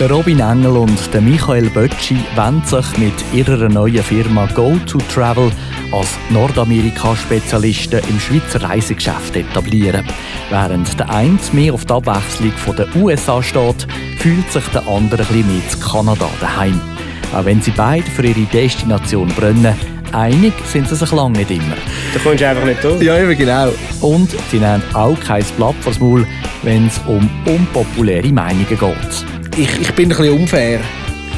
Der Robin Engel und der Michael Bötschi wollen sich mit ihrer neuen Firma Go2Travel als Nordamerika-Spezialisten im Schweizer Reisegeschäft etablieren. Während der eine mehr auf die Abwechslung von den USA steht, fühlt sich der andere ein bisschen mehr zu Kanada daheim. Auch wenn sie beide für ihre Destination brennen, einig sind sie sich lange nicht immer. Da kommst du einfach nicht durch. Ja, eben genau. Und sie nehmen auch kein Blatt vors Maul, wenn es um unpopuläre Meinungen geht ich, ich bin ein bisschen unfair.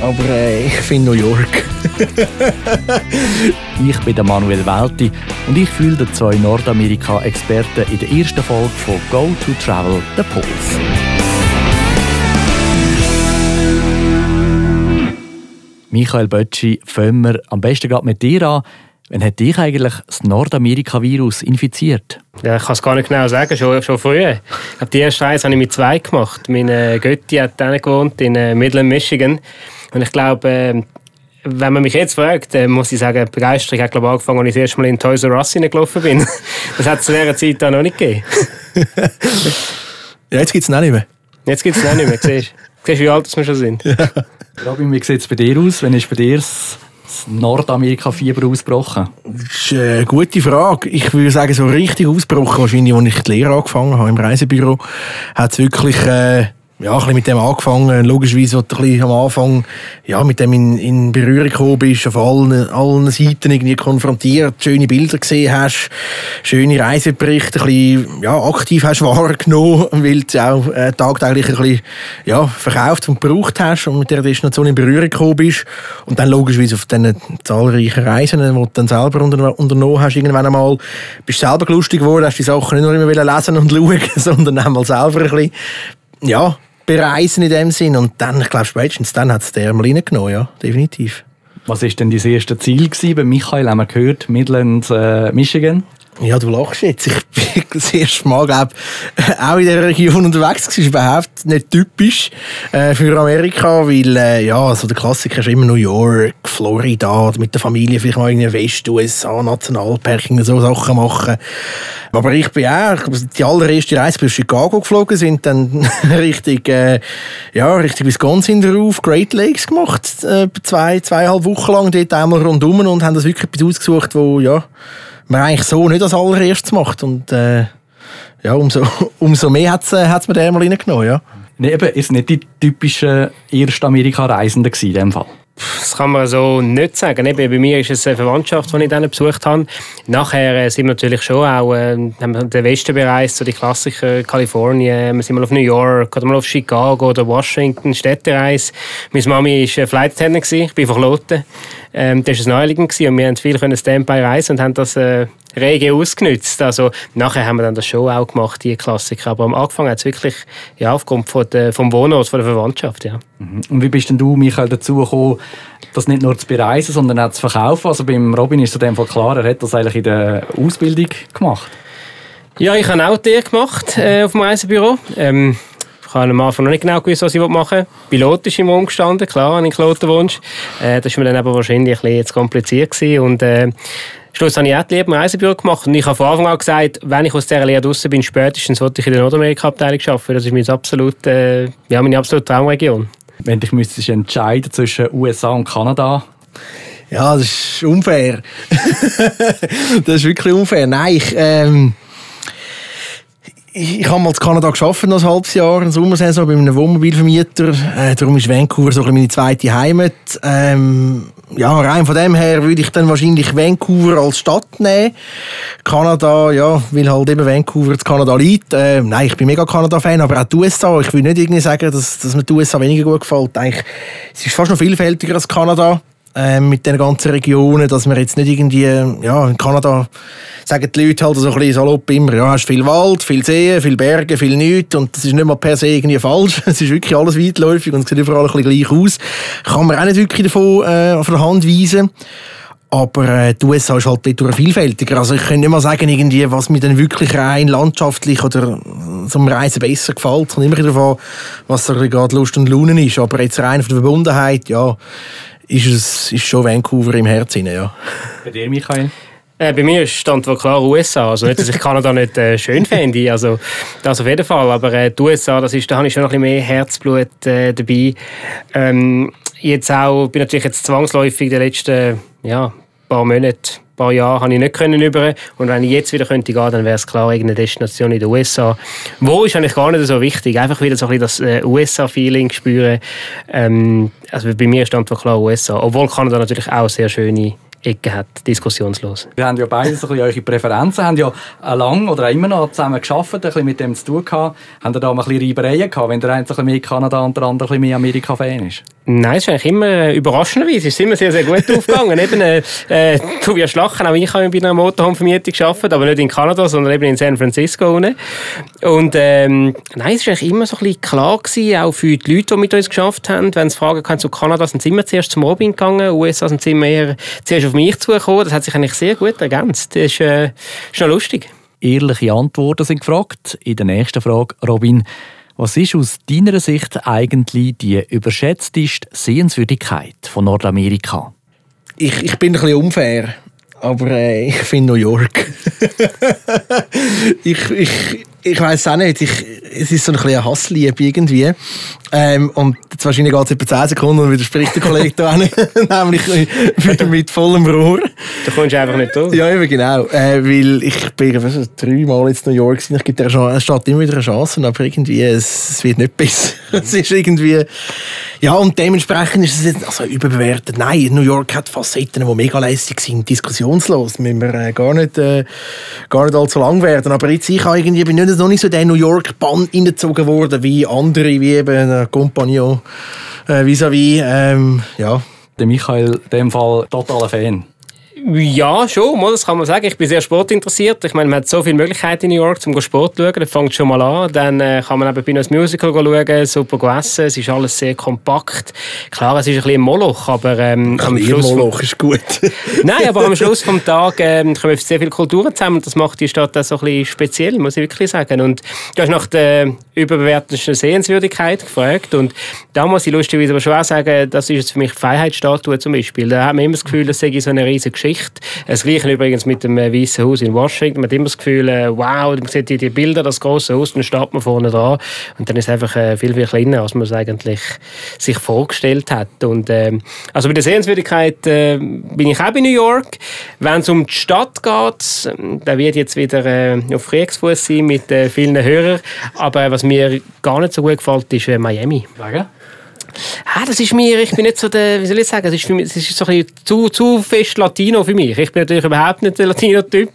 Aber äh, ich finde New York. ich bin der Manuel Welti und ich fühle den zwei Nordamerika-Experten in der ersten Folge von Go to Travel den Puls. Michael Bötschi, fangen wir am besten gerade mit dir an. Wann hat dich eigentlich das Nordamerika-Virus infiziert? Ja, ich kann es gar nicht genau sagen, schon, schon früher. Ich glaube, die erste Reise habe ich mit zwei gemacht. Meine Götti hat dann gewohnt in äh, Midland, Michigan. Und ich glaube, äh, wenn man mich jetzt fragt, äh, muss ich sagen, Begeisterung hat glaube ich, angefangen, als ich das erste Mal in Toys R Us gelaufen bin. Das hat es zu dieser Zeit noch nicht gegeben. ja, jetzt gibt es auch nicht mehr. Jetzt gibt es auch nicht mehr, siehst du, wie alt wir schon sind. Ja. Robin, wie sieht es bei dir aus? Wann ist bei dir Nordamerika-Fieber ausgebrochen? Das ist eine gute Frage. Ich würde sagen, so richtig ausgebrochen, wahrscheinlich, als ich die Lehre angefangen habe im Reisebüro, hat es wirklich... Äh ja, ein mit dem angefangen. Logischerweise, als du am Anfang ja, mit dem in, in Berührung gekommen bist, auf allen, allen Seiten irgendwie konfrontiert, schöne Bilder gesehen hast, schöne Reiseberichte, ein bisschen ja, aktiv hast wahrgenommen, weil du auch äh, tagtäglich ein bisschen ja, verkauft und gebraucht hast und mit der Destination in Berührung gekommen bist. Und dann logischerweise auf diesen zahlreichen Reisen, die du dann selber unter, unternommen hast, irgendwann einmal, bist du selber lustig geworden, hast die Sachen nicht nur immer lesen und schauen, sondern einmal selber ein bisschen ja, bereisen in dem Sinn. Und dann, ich glaube, spätestens dann hat es der Ärmel reingenommen, ja, definitiv. Was war denn dein erstes Ziel gewesen? Bei Michael haben wir gehört, Midland, äh, Michigan. Ja, du lachst jetzt. Ich bin das erste Mal, glaube auch in dieser Region unterwegs gewesen. Ist überhaupt nicht typisch äh, für Amerika, weil, äh, ja, also der Klassiker ist immer New York, Florida, mit der Familie vielleicht mal in den West-USA, Nationalpark, so Sachen machen. Aber ich bin auch, die allererste Reise bis Chicago geflogen, sind dann richtig, äh, ja, richtig Wisconsin drauf, Great Lakes gemacht, äh, zwei, zweieinhalb Wochen lang dort einmal rundum und haben das wirklich etwas ausgesucht, wo, ja, man eigentlich so nicht als allererstes macht. Und äh, ja, umso, umso mehr hat es äh, mir den mal reingenommen. Ja. Nee, eben, ist nicht die typischen erste Amerika-Reisenden in dem Fall? Das kann man so nicht sagen. Eben, bei mir ist es eine Verwandtschaft, die ich dann besucht habe. Nachher äh, sind wir natürlich schon auch äh, haben den Westen bereist, so die Klassiker Kalifornien, wir sind mal auf New York oder mal auf Chicago oder Washington, Städtereise. Meine Mami war Flight Attendant, ich bin verkloten. Ähm, das war naheliegend und wir konnten viel Standby reisen und haben das äh, rege ausgenutzt. Also nachher haben wir dann das Show auch gemacht, die Klassiker. Aber am Anfang hat es wirklich ja, aufgrund von der, vom Wohnort, von der Verwandtschaft. Ja. Mhm. Und wie bist denn du, Michael, dazu gekommen, das nicht nur zu bereisen, sondern auch zu verkaufen? Also beim Robin ist es in dem Fall klar, er hat das eigentlich in der Ausbildung gemacht. Ja, ich habe auch die gemacht äh, auf dem Reisebüro. Ähm, ich habe am Anfang noch nicht genau gewusst, was ich machen will. Pilot ist im Raum gestanden, klar, habe ich einen. Äh, das war mir dann aber wahrscheinlich ein bisschen zu kompliziert gewesen. Und, äh, Schluss habe ich auch die Lehre im Reisebüro gemacht und ich habe von Anfang an gesagt, wenn ich aus dieser Lehre draußen bin, spätestens wollte ich in der Nordamerika-Abteilung arbeiten. Das ist meine absolute, äh, ja, meine absolute Traumregion. Wenn du dich entscheiden zwischen USA und Kanada, ja, das ist unfair. das ist wirklich unfair. Nein, ich, ähm, ich, ich habe mal in Kanada geschafft noch ein halbes Jahr, eine Sommersaison bei einem Wohnmobilvermieter. Äh, darum ist Vancouver so ein meine zweite Heimat. Ähm, ja, rein von dem her würde ich dann wahrscheinlich Vancouver als Stadt nehmen. Kanada, ja, weil halt eben Vancouver zu Kanada liegt. Äh, nein, ich bin mega Kanada-Fan, aber auch die USA. Ich will nicht irgendwie sagen, dass, dass mir die USA weniger gut gefällt. Eigentlich, es ist fast noch vielfältiger als Kanada. Ähm, mit den ganzen Regionen, dass man jetzt nicht irgendwie, ja, in Kanada sagen die Leute halt so ein bisschen salopp immer, ja, hast viel Wald, viel Seen, viel Berge, viel nichts und das ist nicht mal per se irgendwie falsch. Es ist wirklich alles weitläufig und es sieht überall ein bisschen gleich aus. Kann man auch nicht wirklich davon äh, auf der Hand weisen. Aber äh, die USA ist halt dort vielfältiger. Also ich könnte nicht mal sagen, irgendwie, was mir dann wirklich rein landschaftlich oder so einem Reisen besser gefällt. Es kommt immer an, was da gerade Lust und Laune ist. Aber jetzt rein von der Verbundenheit, ja, ist es ist schon Vancouver im Herzen, ja. Bei dir, Michael? Äh, bei mir stand wohl klar USA. Also nicht, dass ich Kanada nicht äh, schön fände. Also das auf jeden Fall. Aber äh, die USA, das ist, da habe ich schon noch ein bisschen mehr Herzblut äh, dabei. Ähm, jetzt auch, bin natürlich jetzt zwangsläufig die letzten ja, paar Monate paar Jahre habe ich nicht können über und wenn ich jetzt wieder könnte gehen, dann wäre es klar irgendeine Destination in den USA. Wo ist eigentlich gar nicht so wichtig, einfach wieder so ein bisschen das äh, USA-Feeling spüren. Ähm, also bei mir stand klar USA, obwohl Kanada natürlich auch sehr schöne Ecke hat, diskussionslos. Wir haben ja beide so ein bisschen eure Präferenzen, haben ja lang oder immer noch zusammen geschafft, ein bisschen mit dem zu tun gehabt. Haben ihr da mal ein bisschen Reibereien gehabt, wenn der eine ein bisschen mehr Kanada und der andere ein bisschen mehr Amerika-Fan ist? Nein, es ist eigentlich immer äh, überraschenderweise. Es ist immer sehr, sehr gut aufgegangen. eben, äh, äh, Tobias Schlachen, auch ich habe bei einer Motorhome-Vermietung gearbeitet, aber nicht in Kanada, sondern eben in San Francisco. Und ähm, nein, es war eigentlich immer so ein bisschen klar gewesen, auch für die Leute, die mit uns geschafft haben, wenn sie Fragen zu Kanada, sind sie immer zuerst zum Robin gegangen, USA sind sie immer eher zuerst auf mich zugekommen. Das hat sich eigentlich sehr gut ergänzt. Das ist, äh, ist noch lustig. Ehrliche Antworten sind gefragt. In der nächsten Frage, Robin, was ist aus deiner Sicht eigentlich die überschätzteste Sehenswürdigkeit von Nordamerika? Ich, ich bin ein bisschen unfair, aber äh, ich finde New York. ich, ich, ich weiß auch nicht. Ich, es ist so ein bisschen Hassliebe irgendwie. Ähm, und jetzt wahrscheinlich geht es etwa 10 Sekunden und widerspricht der Kollege da nämlich wieder mit vollem Rohr. Da kommst du einfach nicht durch. Ja, eben genau. Äh, weil ich bin was, dreimal in New York gewesen. Ich gebe der Stadt immer wieder eine Chance, aber irgendwie, es, es wird nicht besser. es ist irgendwie... Ja, und dementsprechend ist es jetzt also überbewertet. Nein, New York hat Facetten, die mega lässig sind, diskussionslos. Müssen wir äh, gar, nicht, äh, gar nicht allzu lang werden. Aber jetzt, ich irgendwie, bin nicht, noch nicht so den New York-Bann reingezogen worden, wie andere, wie eben äh, Compagnon äh, vis-à-vis. Ähm, ja. Der Michael, in dem Fall totaler Fan. Ja, schon, das kann man sagen. Ich bin sehr sportinteressiert. Ich meine, man hat so viele Möglichkeiten in New York, um Sport zu schauen. Das fängt schon mal an. Dann äh, kann man eben bei einem Musical schauen, super essen. Es ist alles sehr kompakt. Klar, es ist ein bisschen ein Moloch, aber ähm, am Schluss... Moloch ist gut. Nein, aber am Schluss des Tages ähm, kommen sehr viele Kulturen zusammen und das macht die Stadt auch so ein bisschen speziell, muss ich wirklich sagen. Und du hast nach der überbewertetsten Sehenswürdigkeit gefragt und da muss ich lustigerweise aber schon auch sagen, das ist jetzt für mich Freiheitsstatue zum Beispiel. Da hat man immer das Gefühl, das sei so eine riesige Geschichte Geschichte. Das Gleiche übrigens mit dem äh, Weißen Haus in Washington. Man hat immer das Gefühl, äh, wow, man sieht die, Bilder, das große Haus, dann steht man vorne dran und dann ist es einfach äh, viel, viel kleiner, als man es eigentlich sich vorgestellt hat. Und, äh, also bei der Sehenswürdigkeit äh, bin ich auch in New York. Wenn es um die Stadt geht, da wird jetzt wieder äh, auf Kriegsfuß sein mit vielen Hörern. Aber was mir gar nicht so gut gefällt, ist Miami. Wegen? Ah, das ist mir, ich bin nicht so der, wie soll ich sagen, das ist, für mich, das ist so ein zu, zu fest Latino für mich. Ich bin natürlich überhaupt nicht der Latino-Typ.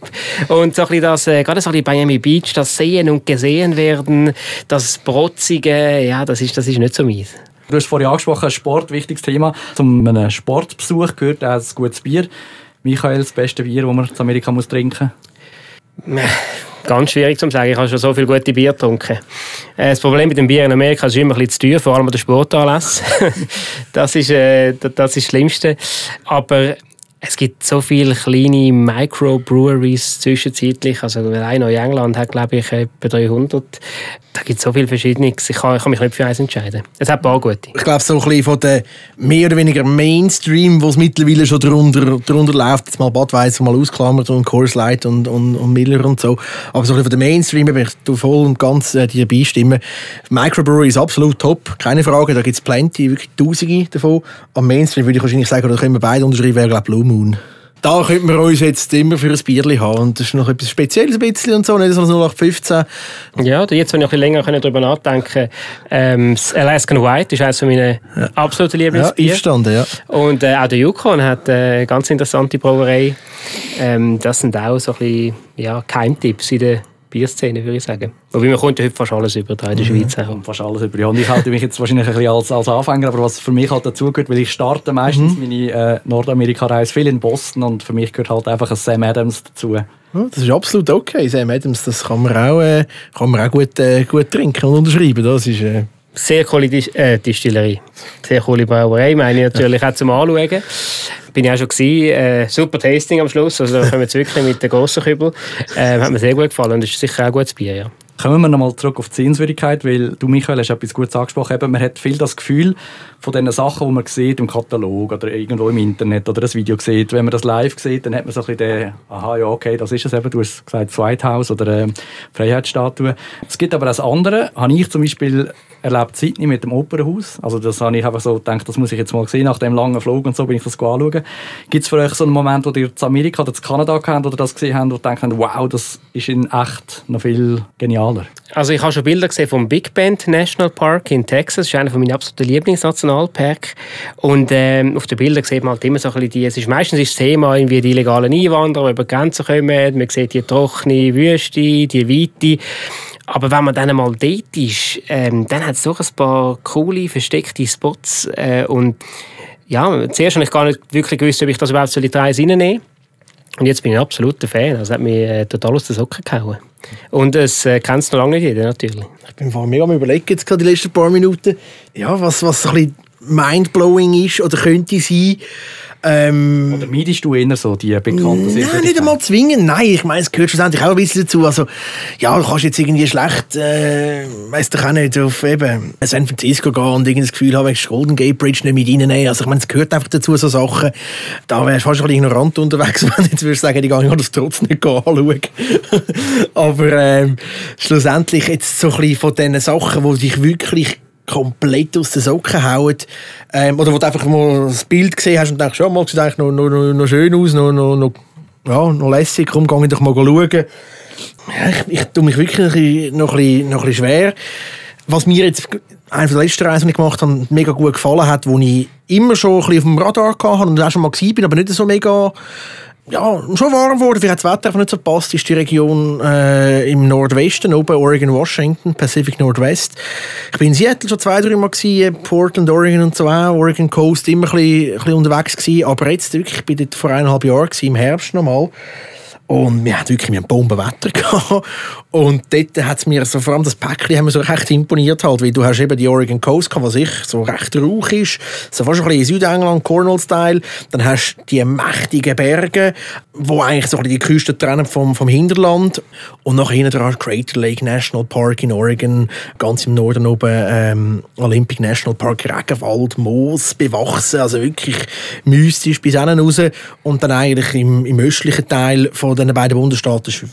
Und so ein bisschen das, äh, gerade so ein bisschen Miami Beach, das Sehen und Gesehen werden, das Brotzige, ja, das ist, das ist nicht so meins. Du hast vorhin angesprochen, Sport, wichtiges Thema. Zum einem Sportbesuch gehört auch ein gutes Bier. Michael, das beste Bier, das man in Amerika muss trinken muss? Ganz schwierig zu sagen. Ich habe schon so viel gute Bier getrunken. Äh, das Problem mit dem Bier in Amerika ist immer ein bisschen zu teuer, vor allem an der Sportanlässe. das, ist, äh, das ist das Schlimmste. Aber es gibt so viele kleine Microbreweries zwischenzeitlich. Also allein in England hat, glaube ich, etwa 300. Da gibt es so viele verschiedene. Ich kann, ich kann mich nicht für eins entscheiden. Es hat ein paar gute. Ich glaube, so ein bisschen von der mehr oder weniger Mainstream, wo es mittlerweile schon drunter, drunter läuft, jetzt mal Badweiser mal ausklammert und Coors Light und, und, und Miller und so. Aber so ein bisschen von der Mainstream bin ich voll und ganz äh, dir beistimmen. Microbrewery ist absolut top, keine Frage. Da gibt es plenty, wirklich Tausende davon. Am Mainstream würde ich wahrscheinlich sagen, da können wir beide unterschreiben, wäre, glaube Blue Moon. Da könnten wir uns jetzt immer für ein Bierli haben. Und das ist noch etwas Spezielles ein bisschen und so, nicht so 0815. Ja, jetzt, wenn ich ein bisschen länger darüber nachdenken ähm, das Alaskan White ist eines meiner ja. absoluten Lieblingsbier. Ja, einverstanden, ja. Und äh, auch der Yukon hat eine ganz interessante Brauerei. Ähm, das sind auch so ein bisschen ja, Keimtipps in der Bierszene, würde ich sagen. Wobei man kommt ja heute fast alles über da in der mhm. Schweiz. Mhm. Fast alles über. Ja, und ich halte mich jetzt wahrscheinlich ein bisschen als, als Anfänger, aber was für mich halt dazu gehört, weil ich starte meistens mhm. meine äh, Nordamerika-Reise viel in Boston und für mich gehört halt einfach ein Sam Adams dazu. Das ist absolut okay. Sam Adams, das kann man auch, äh, kann man auch gut, äh, gut trinken und unterschreiben. Das ist... Äh sehr coole Dis äh, Distillerie. Sehr coole Brauerei, meine ich natürlich auch zum Anschauen. Bin ich auch schon gewesen. Äh, super Tasting am Schluss. Also da kommen wir wirklich mit den grossen Kübel. Äh, hat mir sehr gut gefallen und ist sicher auch ein gutes Bier, ja. Kommen wir nochmal zurück auf die Sehenswürdigkeit, weil du, Michael, hast etwas Gutes angesprochen. Eben, man hat viel das Gefühl von den Sachen, die man sieht im Katalog oder irgendwo im Internet oder ein Video sieht. Wenn man das live sieht, dann hat man so ein bisschen den, aha, ja, okay, das ist es eben. Du hast gesagt, White House oder äh, Freiheitsstatue. Es gibt aber das andere, habe ich zum Beispiel erlebt Sydney mit dem Opernhaus. Also das habe ich einfach so gedacht, das muss ich jetzt mal sehen. Nach dem langen Flug und so bin ich das anschauen. Gibt es für euch so einen Moment, wo ihr zu Amerika oder zu Kanada kennt oder das gesehen habt und denkt, wow, das ist in echt noch viel genialer? Also ich habe schon Bilder gesehen vom Big Bend National Park in Texas. Das ist einer meiner absoluten Lieblingsnationalparks. Und ähm, auf den Bildern sieht man halt immer so ein bisschen die, es ist meistens ist das Thema irgendwie die illegalen Einwanderer, die über die Grenzen kommen. Man sieht die trockene Wüste, die Weite. Aber wenn man dann mal dort ist, ähm, dann hat es doch ein paar coole, versteckte Spots. Äh, und ja, zuerst habe ich gar nicht wirklich gewusst, ob ich das überhaupt in die Reise reinnehmen Und jetzt bin ich ein absoluter Fan. Das hat mich äh, total aus den Socken gehauen. Und es äh, kennt es noch lange nicht jeder, natürlich. Ich bin vor mega am überlegen, jetzt gerade die letzten paar Minuten, ja, was, was ein bisschen mindblowing ist oder könnte sein. Ähm, Oder meidest du eher so die bekannten Nein, nicht einmal zwingen. Nein, ich meine, es gehört schlussendlich auch ein bisschen dazu. Also, ja, du kannst jetzt irgendwie schlecht, äh, weißt du, auch nicht auf eben San Francisco gehen und irgendwie das Gefühl haben, ich Golden Gate Bridge nicht mit reinnehmen. Also, ich meine, es gehört einfach dazu, so Sachen. Da wärst du fast ein bisschen ignorant unterwegs, wenn du jetzt würdest sagen, die gehen das trotzdem nicht anschauen. Aber ähm, schlussendlich jetzt so ein bisschen von diesen Sachen, die dich wirklich komplett aus den Socken hauen. Ähm, oder wo du einfach mal das Bild gesehen hast und denkst, ja, mal sieht eigentlich noch, noch, noch schön aus, noch, noch, noch, ja, noch lässig, komm, geh doch mal schauen. Ja, ich, ich tue mich wirklich noch ein bisschen, noch ein bisschen schwer. Was mir jetzt eine der letzten Reisen, die ich gemacht habe, mega gut gefallen hat, wo ich immer schon ein bisschen auf dem Radar hatte und auch schon mal war, aber nicht so mega ja, schon warm geworden. Vielleicht hat das Wetter einfach nicht so passt. Ist die Region äh, im Nordwesten, oben Oregon, Washington, Pacific Northwest. Ich bin in Seattle schon zwei, drei Mal gewesen, Portland, Oregon und so auch, Oregon Coast, immer ein bisschen, ein bisschen unterwegs gewesen. Aber jetzt wirklich, ich bin dort vor eineinhalb Jahren gewesen, im Herbst nochmal. Und wir hatten wirklich ein Bombenwetter. Und dort hat es mir so, vor allem das Päckchen, haben mir so recht imponiert halt, weil du hast eben die Oregon Coast gehabt, was ich so recht rauch ist, so fast ein bisschen Südengland, Cornwall-Style. Dann hast du die mächtigen Berge, wo eigentlich so ein bisschen die Küste trennen vom, vom Hinterland. Und nach hinten dran Crater Lake National Park in Oregon, ganz im Norden oben ähm, Olympic National Park, Regenwald, Moos bewachsen, also wirklich mystisch bis hinten raus. Und dann eigentlich im, im östlichen Teil von diesen beiden Bundesstaaten ist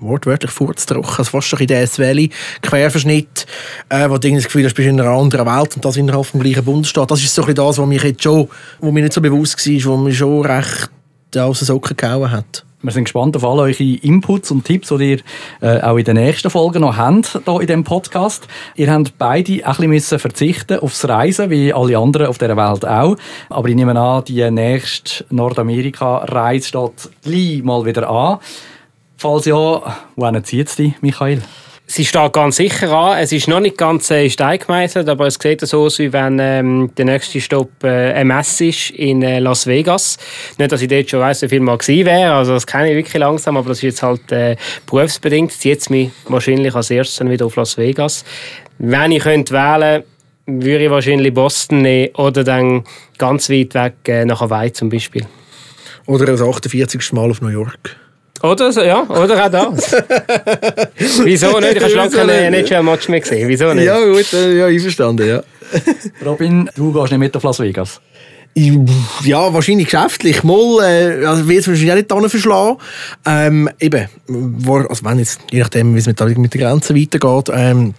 wortwörtlich furztrocken, also fast ein Death Valley, Querverschnitt, äh, wo du das Gefühl hast, du bist in einer anderen Welt und das innerhalb des gleichen Bundesstaat. Das ist so das, was mich jetzt schon, wo mir nicht so bewusst war, was mich schon recht aus den Socken gehauen hat. Wir sind gespannt auf alle eure Inputs und Tipps, die ihr äh, auch in den nächsten Folgen noch habt hier in diesem Podcast. Ihr habt beide ein bisschen verzichten aufs Reisen, wie alle anderen auf dieser Welt auch. Aber ich nehme an, die nächste Nordamerika-Reise steht gleich mal wieder an. Falls ja, wohin zieht es dich, Michael? Sie steht ganz sicher an. Es ist noch nicht ganz äh, Stein gemeißelt, aber es sieht so aus, wie wenn ähm, der nächste Stopp äh, Mess ist in äh, Las Vegas. Nicht, dass ich dort schon weiss, wie viel mal gewesen wäre. Also das kenne ich wirklich langsam, aber das ist jetzt halt äh, berufsbedingt. Zieht mich wahrscheinlich als erstes wieder auf Las Vegas. Wenn ich könnte wählen würde ich wahrscheinlich Boston nehmen oder dann ganz weit weg äh, nach Hawaii zum Beispiel. Oder das 48. Mal auf New York. Oder so, ja, oder auch das. Wieso nicht? Ich habe schon lange keinen NHL-Match mehr gesehen. Wieso nicht? Ja, gut, äh, ja, einverstanden, ja. Robin, du gehst nicht mit auf Las Vegas? Ja, wahrscheinlich geschäftlich. Mal äh, also wird es wahrscheinlich auch nicht verschlagen. Ähm, eben, wo, also wenn jetzt, je nachdem, wie es mit, mit der Grenze weitergeht, ähm,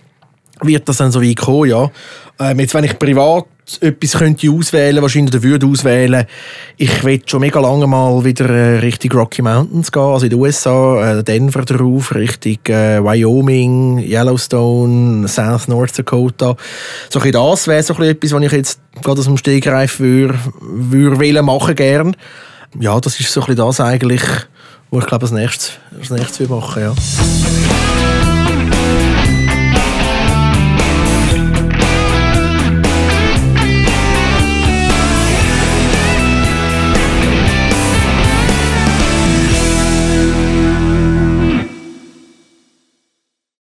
wird das dann so weit kommen, ja. Ähm, jetzt, wenn ich privat etwas könnte auswählen, wahrscheinlich oder würde auswählen, ich will schon mega lange mal wieder äh, Richtung Rocky Mountains gehen, also in den USA, äh, Denver drauf, Richtung äh, Wyoming, Yellowstone, South North Dakota. So ein das wäre so etwas, was ich jetzt gerade aus dem Stegreif würde, würde machen gern. Ja, das ist so ein das eigentlich, was ich glaube als nächstes, als nächstes machen, ja.